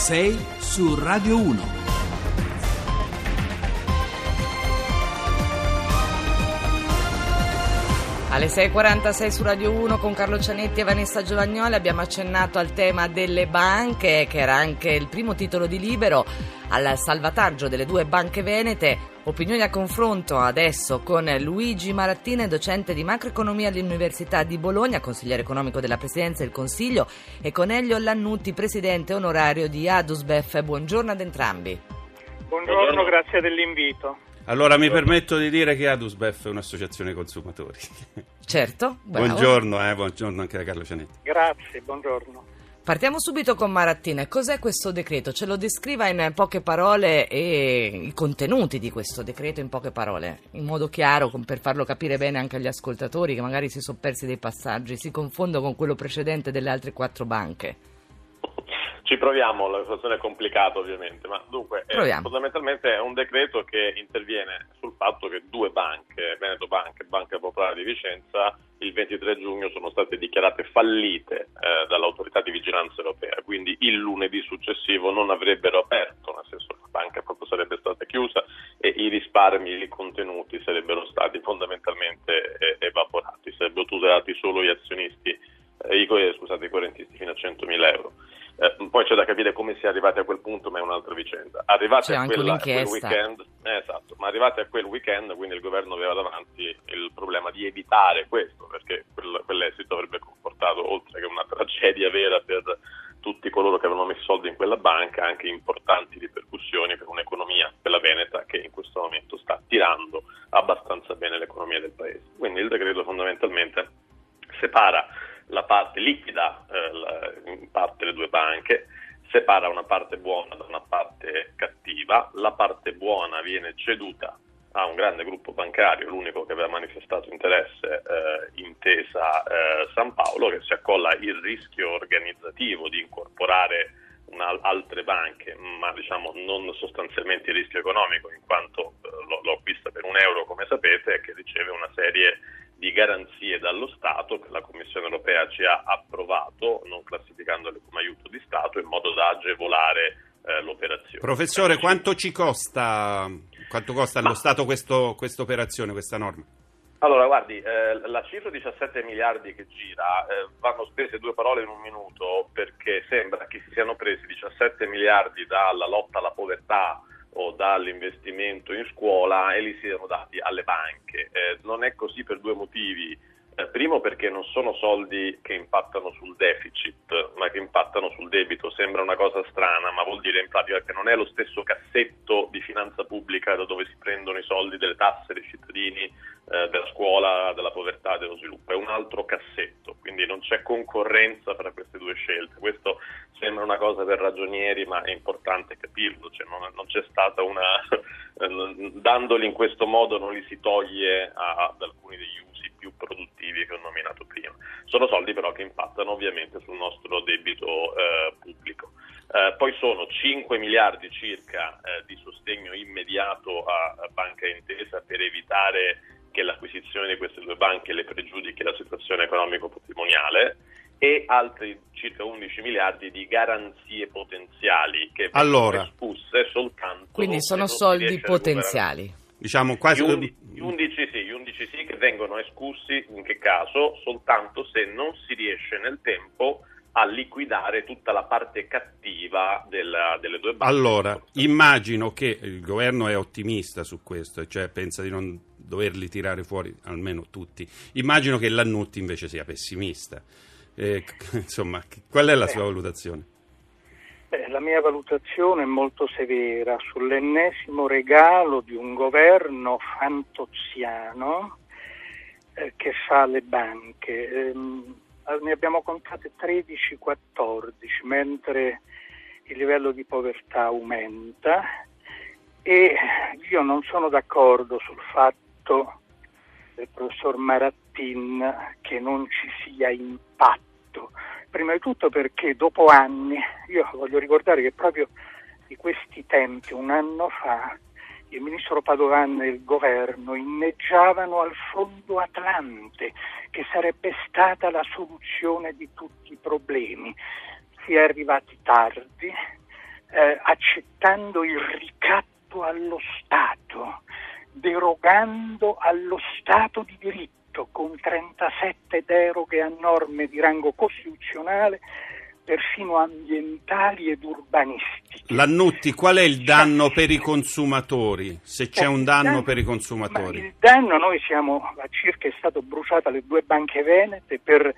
6 su Radio 1. Alle 6.46 su Radio 1 con Carlo Cianetti e Vanessa Giovagnoli abbiamo accennato al tema delle banche, che era anche il primo titolo di Libero, al salvataggio delle due banche venete. Opinioni a confronto adesso con Luigi Marattine, docente di macroeconomia all'Università di Bologna, consigliere economico della Presidenza del Consiglio, e con Elio Lannutti, presidente onorario di Adusbef. Buongiorno ad entrambi. Buongiorno, grazie dell'invito. Allora mi permetto di dire che Adusbef è un'associazione consumatori. Certo, bravo. buongiorno, eh, buongiorno anche da Carlo Cianetti. Grazie, buongiorno. Partiamo subito con Marattine. Cos'è questo decreto? Ce lo descriva in poche parole e i contenuti di questo decreto in poche parole, in modo chiaro per farlo capire bene anche agli ascoltatori che magari si sono persi dei passaggi, si confondono con quello precedente delle altre quattro banche. Ci proviamo, la situazione è complicata ovviamente, ma dunque è, fondamentalmente è un decreto che interviene sul fatto che due banche, Veneto Banca e Banca Popolare di Vicenza, il 23 giugno sono state dichiarate fallite eh, dall'autorità di vigilanza europea, quindi il lunedì successivo non avrebbero aperto, nel senso che la banca proprio sarebbe stata chiusa e i risparmi contenuti sarebbero stati fondamentalmente eh, evaporati, sarebbero tutelati solo gli azionisti, eh, i, scusate, i correntisti fino a 100.000 euro. Eh, poi c'è da capire come si è arrivati a quel punto, ma è un'altra vicenda. Arrivati a, quella, a, quel weekend, eh, esatto, ma arrivati a quel weekend, quindi il governo aveva davanti il problema di evitare questo, perché quel, quell'esito avrebbe comportato, oltre che una tragedia vera per tutti coloro che avevano messo soldi in quella banca, anche importanti ripercussioni per un'economia, quella veneta, che in questo momento sta tirando abbastanza bene l'economia del paese. Quindi il decreto fondamentalmente separa la parte liquida eh, in parte le due banche, separa una parte buona da una parte cattiva, la parte buona viene ceduta a un grande gruppo bancario, l'unico che aveva manifestato interesse, eh, intesa eh, San Paolo, che si accolla il rischio organizzativo di incorporare una, altre banche, ma diciamo non sostanzialmente il rischio economico, in quanto eh, lo, lo acquista per un euro, come sapete, e che riceve una serie di garanzie dallo Stato che la Commissione europea ci ha approvato, non classificandole come aiuto di Stato, in modo da agevolare eh, l'operazione. Professore, quanto ci costa, quanto costa allo Stato questa operazione, questa norma? Allora, guardi, eh, la cifra 17 miliardi che gira, eh, vanno spese due parole in un minuto perché sembra che si siano presi 17 miliardi dalla lotta alla povertà o dall'investimento in scuola e li siano dati alle banche. Eh, non è così per due motivi. Eh, primo perché non sono soldi che impattano sul deficit, ma che impattano sul debito. Sembra una cosa strana, ma vuol dire in pratica che non è lo stesso cassetto di finanza pubblica da dove si prendono i soldi delle tasse dei cittadini, eh, della scuola, della povertà dello sviluppo. È un altro cassetto, quindi non c'è concorrenza tra queste due scelte. Questo sembra una cosa per ragionieri, ma è importante capirlo, cioè non, non, c'è stata una... dandoli in questo modo non li si toglie a, ad alcuni degli usi più produttivi che ho nominato prima. Sono soldi però che impattano ovviamente sul nostro debito eh, pubblico. Eh, poi sono 5 miliardi circa eh, di sostegno immediato a, a Banca Intesa per evitare che l'acquisizione di queste due banche le pregiudichi la situazione economico-patrimoniale e altri circa 11 miliardi di garanzie potenziali che vengono allora, escusse soltanto quindi sono soldi potenziali diciamo quasi gli 11, gli 11 sì, gli 11 sì che vengono escussi in che caso soltanto se non si riesce nel tempo a liquidare tutta la parte cattiva della, delle due banche. Allora, immagino che il governo è ottimista su questo, cioè pensa di non doverli tirare fuori almeno tutti. Immagino che Lannutti invece sia pessimista. Eh, insomma, qual è la sua valutazione? Beh, la mia valutazione è molto severa sull'ennesimo regalo di un governo fantoziano eh, che fa le banche. Eh, ne abbiamo contate 13-14, mentre il livello di povertà aumenta e io non sono d'accordo sul fatto del professor Marattin che non ci sia impatto fatto, prima di tutto perché dopo anni, io voglio ricordare che proprio di questi tempi, un anno fa, il ministro Padovan e il governo inneggiavano al fondo Atlante, che sarebbe stata la soluzione di tutti i problemi. Si è arrivati tardi, eh, accettando il ricatto allo Stato, derogando allo Stato di diritto con 37 deroghe a norme di rango costituzionale persino ambientali ed urbanistiche. Lannutti, qual è il danno per i consumatori, se c'è un danno, per i consumatori? il danno, noi siamo a circa, è stato bruciato le due banche venete per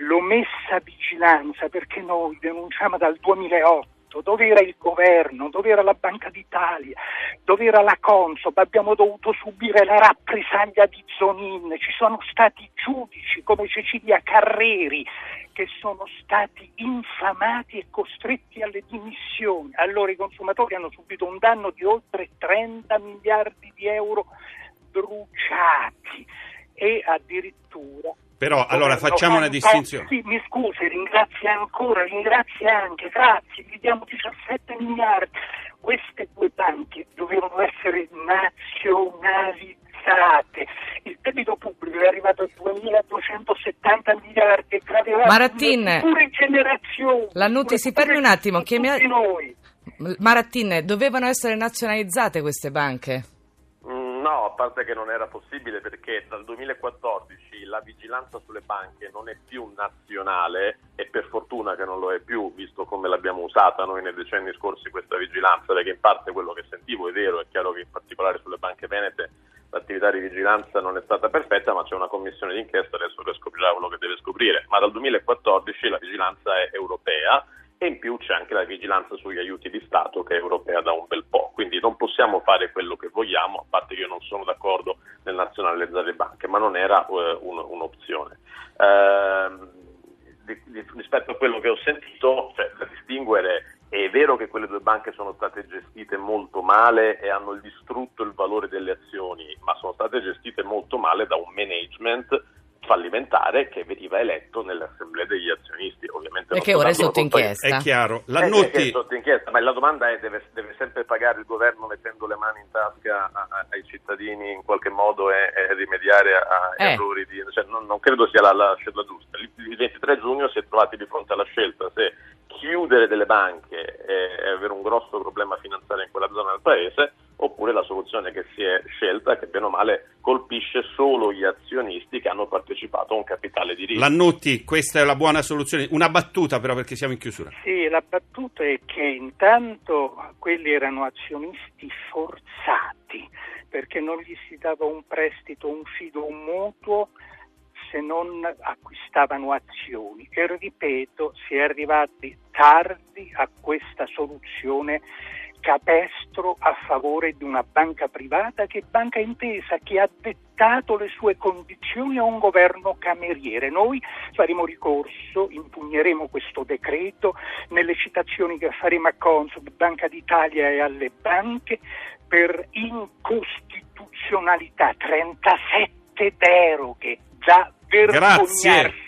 l'omessa vigilanza, perché noi denunciamo dal 2008 dove era il governo, dove era la Banca d'Italia, dove era la Consob, abbiamo dovuto subire la rappresaglia di Zonin, ci sono stati giudici come Cecilia Carreri che sono stati infamati e costretti alle dimissioni. Allora i consumatori hanno subito un danno di oltre 30 miliardi di euro bruciati e addirittura però allora facciamo una distinzione. Sì, mi scusi, ringrazia ancora, ringrazia anche, grazie, gli diamo 17 miliardi. Queste due banche dovevano essere nazionalizzate. Il debito pubblico è arrivato a 2.270 miliardi e gravava Marattin, pure generazioni. Lannuti, si fermi un attimo. Che mi ha... Marattin, dovevano essere nazionalizzate queste banche? No, a parte che non era possibile perché dal 2014 la vigilanza sulle banche non è più nazionale e per fortuna che non lo è più, visto come l'abbiamo usata noi nei decenni scorsi questa vigilanza, perché in parte quello che sentivo è vero, è chiaro che in particolare sulle banche venete l'attività di vigilanza non è stata perfetta, ma c'è una commissione d'inchiesta adesso che scoprirà quello che deve scoprire. Ma dal 2014 la vigilanza è europea e in più c'è anche la vigilanza sugli aiuti di Stato che è europea da un bel po', quindi non possiamo fare quello che vogliamo, a parte che io non sono d'accordo nazionalizzare le banche, ma non era uh, un, un'opzione. Uh, di, di, rispetto a quello che ho sentito, cioè, da distinguere è vero che quelle due banche sono state gestite molto male e hanno distrutto il valore delle azioni, ma sono state gestite molto male da un management fallimentare che veniva eletto nelle assemblee degli azionisti. Ovviamente e che ora è sotto inchiesta. È chiaro. La È, sotto inchiesta, ma la domanda è deve, pagare il governo mettendo le mani in tasca a, a, ai cittadini in qualche modo e, e rimediare a eh. errori di... Cioè, non, non, credo sia la, la scelta giusta. Il, il 23 giugno si è trovati di fronte alla scelta se chiudere delle banche e, e avere un grosso problema finanziario in quella zona del paese soluzione che si è scelta, che bene o male colpisce solo gli azionisti che hanno partecipato a un capitale di rischio. Lannutti, questa è la buona soluzione. Una battuta però perché siamo in chiusura. Sì, la battuta è che intanto quelli erano azionisti forzati perché non gli si dava un prestito, un fido, un mutuo se non acquistavano azioni e ripeto si è arrivati tardi a questa soluzione capestro a favore di una banca privata che banca intesa, che ha dettato le sue condizioni a un governo cameriere. Noi faremo ricorso, impugneremo questo decreto nelle citazioni che faremo a Consub, Banca d'Italia e alle banche per incostituzionalità, 37 deroghe da vergognarsi. Grazie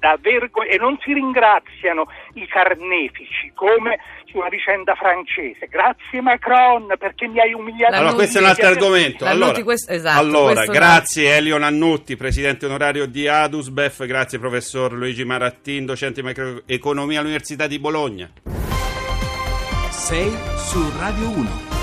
da vergo- e non si ringraziano i carnefici come su una vicenda francese. Grazie Macron perché mi hai umiliato. Allora, questo è un altro argomento. Allora, questo, esatto, allora grazie no. Elio Nannutti, presidente onorario di Adusbef, grazie professor Luigi Marattin, docente di macroeconomia all'Università di Bologna. 6 su Radio 1.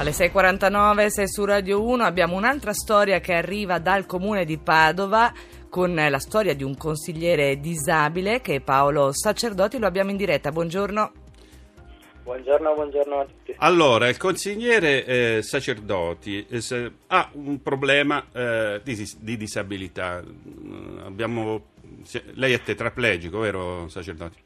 Alle 6.49, 6 su Radio 1, abbiamo un'altra storia che arriva dal comune di Padova con la storia di un consigliere disabile che è Paolo Sacerdoti. Lo abbiamo in diretta. Buongiorno. Buongiorno, buongiorno a tutti. Allora, il consigliere eh, Sacerdoti eh, ha un problema eh, di, di, disabilità. Mm, abbiamo, lei è tetraplegico, vero Sacerdoti?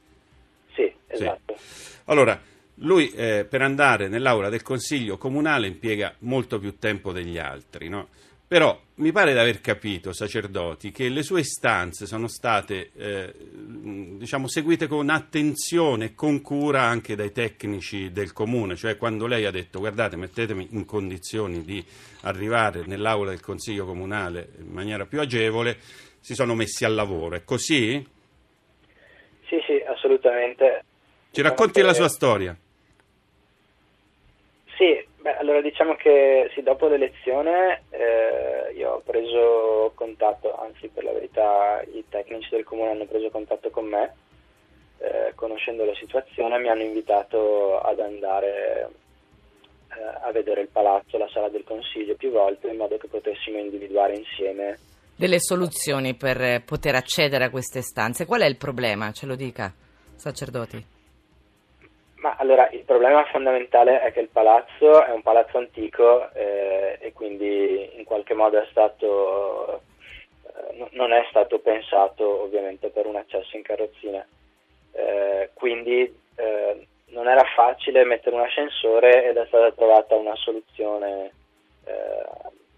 Sì, esatto. Sì. Allora, lui eh, per andare nell'aula del consiglio comunale impiega molto più tempo degli altri, no? Però mi pare di aver capito, sacerdoti, che le sue istanze sono state eh, diciamo, seguite con attenzione e con cura anche dai tecnici del comune, cioè quando lei ha detto guardate mettetemi in condizioni di arrivare nell'aula del Consiglio Comunale in maniera più agevole, si sono messi al lavoro. È così? Sì, sì, assolutamente. Ci racconti la sua storia? Sì, Beh, allora diciamo che sì, dopo l'elezione eh, io ho preso contatto, anzi per la verità i tecnici del comune hanno preso contatto con me eh, conoscendo la situazione, mi hanno invitato ad andare eh, a vedere il palazzo, la sala del consiglio più volte in modo che potessimo individuare insieme delle soluzioni per poter accedere a queste stanze. Qual è il problema? Ce lo dica, sacerdoti. Ma allora il problema fondamentale è che il palazzo è un palazzo antico eh, e quindi in qualche modo è stato, eh, non è stato pensato ovviamente per un accesso in carrozzina. Eh, quindi eh, non era facile mettere un ascensore ed è stata trovata una soluzione eh,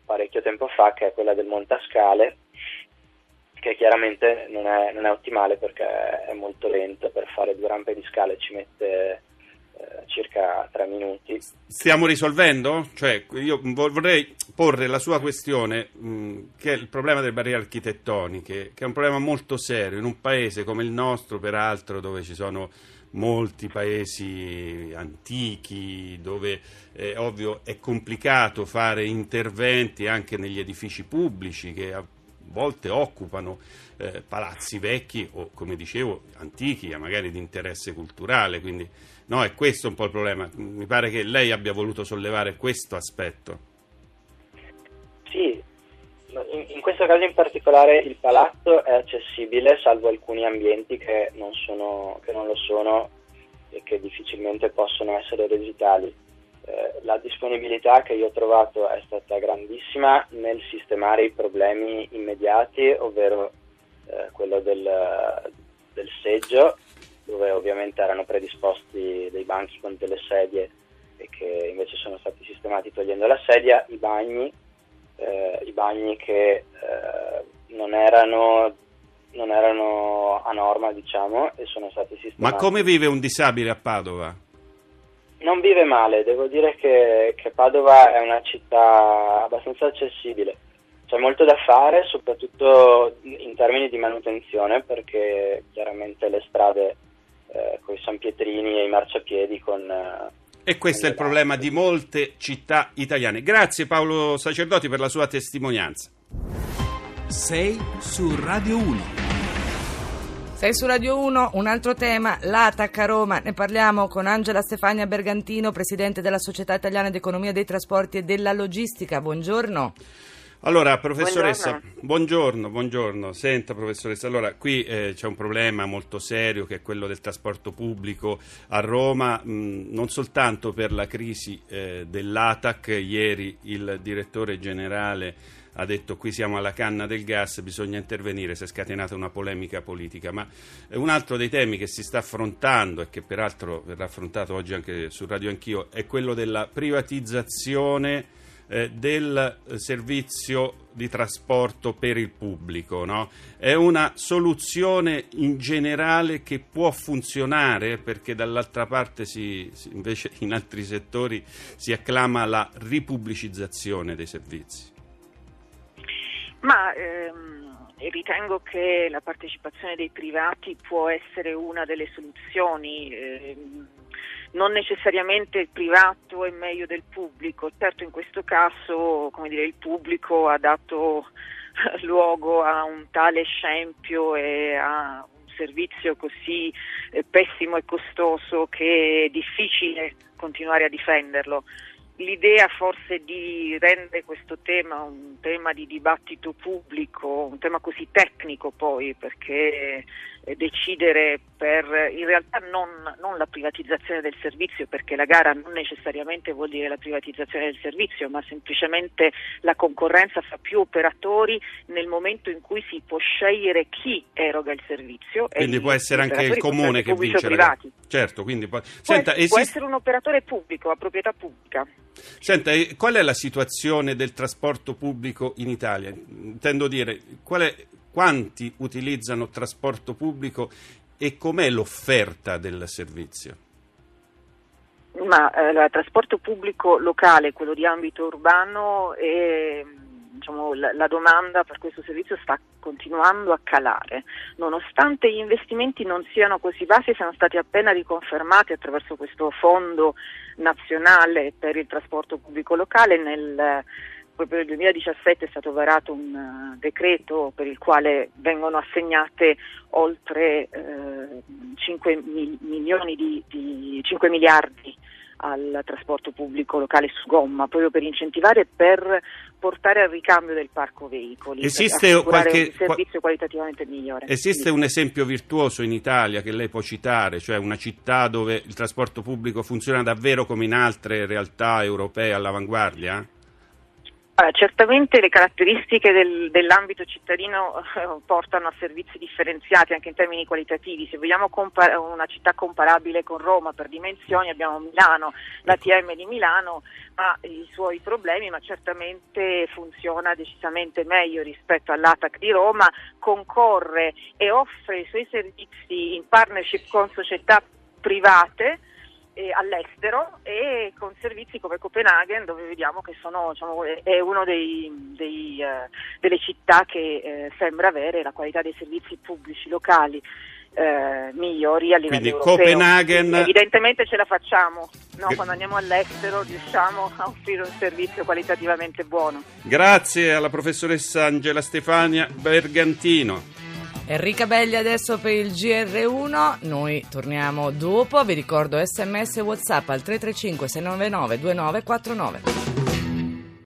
parecchio tempo fa che è quella del montascale che chiaramente non è, non è ottimale perché è molto lento per fare due rampe di scale ci mette circa tre minuti. Stiamo risolvendo? Cioè, io vorrei porre la sua questione, mh, che è il problema delle barriere architettoniche, che è un problema molto serio in un paese come il nostro, peraltro, dove ci sono molti paesi antichi dove eh, ovvio è complicato fare interventi anche negli edifici pubblici che volte occupano eh, palazzi vecchi o come dicevo antichi, magari di interesse culturale, quindi No, è questo un po' il problema. Mi pare che lei abbia voluto sollevare questo aspetto. Sì, in, in questo caso in particolare il palazzo è accessibile, salvo alcuni ambienti che non, sono, che non lo sono e che difficilmente possono essere resi tali. Eh, la disponibilità che io ho trovato è stata grandissima nel sistemare i problemi immediati, ovvero eh, quello del, del seggio dove ovviamente erano predisposti dei banchi con delle sedie e che invece sono stati sistemati togliendo la sedia, i bagni, eh, i bagni che eh, non, erano, non, erano, a norma diciamo e sono stati sistemati. Ma come vive un disabile a Padova? Non vive male, devo dire che, che Padova è una città abbastanza accessibile. C'è molto da fare, soprattutto in termini di manutenzione, perché chiaramente le strade eh, con i San Pietrini e i marciapiedi con... Eh, e questo è il problema di molte città italiane. Grazie Paolo Sacerdoti per la sua testimonianza. Sei su Radio 1. Sei su Radio 1, un altro tema, l'ATAC a Roma, ne parliamo con Angela Stefania Bergantino, Presidente della Società Italiana di Economia dei Trasporti e della Logistica. Buongiorno. Allora, professoressa, buongiorno. buongiorno, buongiorno. Senta, professoressa, allora qui eh, c'è un problema molto serio che è quello del trasporto pubblico a Roma, mh, non soltanto per la crisi eh, dell'ATAC, ieri il direttore generale ha detto qui siamo alla canna del gas, bisogna intervenire, si è scatenata una polemica politica, ma un altro dei temi che si sta affrontando e che peraltro verrà affrontato oggi anche su Radio Anch'io è quello della privatizzazione eh, del servizio di trasporto per il pubblico. No? È una soluzione in generale che può funzionare perché dall'altra parte si, invece in altri settori si acclama la ripubblicizzazione dei servizi. Ma ehm, ritengo che la partecipazione dei privati può essere una delle soluzioni. Ehm, non necessariamente il privato è meglio del pubblico, certo in questo caso dire, il pubblico ha dato luogo a un tale scempio e a un servizio così eh, pessimo e costoso che è difficile continuare a difenderlo. L'idea forse di rendere questo tema un tema di dibattito pubblico, un tema così tecnico poi, perché decidere per in realtà non, non, la privatizzazione del servizio, perché la gara non necessariamente vuol dire la privatizzazione del servizio, ma semplicemente la concorrenza fra più operatori nel momento in cui si può scegliere chi eroga il servizio. Quindi può essere anche il comune che vince. Certo, quindi può... Senta, può, esist... può essere un operatore pubblico, a proprietà pubblica. Senta, qual è la situazione del trasporto pubblico in Italia? Intendo dire, è quanti utilizzano trasporto pubblico e com'è l'offerta del servizio? Ma eh, il trasporto pubblico locale, quello di ambito urbano, è, diciamo, la, la, domanda per questo servizio sta continuando a calare, nonostante gli investimenti non siano così bassi, siano stati appena riconfermati attraverso questo fondo nazionale per il trasporto pubblico locale nel proprio nel 2017 è stato varato un uh, decreto per il quale vengono assegnate oltre uh, 5, mil- milioni di, di 5 miliardi al trasporto pubblico locale su gomma, proprio per incentivare e per portare al ricambio del parco veicoli, esiste qualche, un servizio qualitativamente migliore. Esiste un esempio virtuoso in Italia che lei può citare, cioè una città dove il trasporto pubblico funziona davvero come in altre realtà europee all'avanguardia? Uh, certamente le caratteristiche del, dell'ambito cittadino uh, portano a servizi differenziati anche in termini qualitativi. Se vogliamo compar- una città comparabile con Roma per dimensioni abbiamo Milano, l'ATM di Milano ha i suoi problemi ma certamente funziona decisamente meglio rispetto all'ATAC di Roma, concorre e offre i suoi servizi in partnership con società private eh, all'estero e con servizi come Copenaghen dove vediamo che sono, diciamo, è una uh, delle città che eh, sembra avere la qualità dei servizi pubblici locali eh, migliori a livello Quindi, europeo. Copenaghen... Evidentemente ce la facciamo, no? quando andiamo all'estero riusciamo a offrire un servizio qualitativamente buono. Grazie alla professoressa Angela Stefania Bergantino. Enrica Belli adesso per il GR1, noi torniamo dopo, vi ricordo sms e whatsapp al 335 699 2949.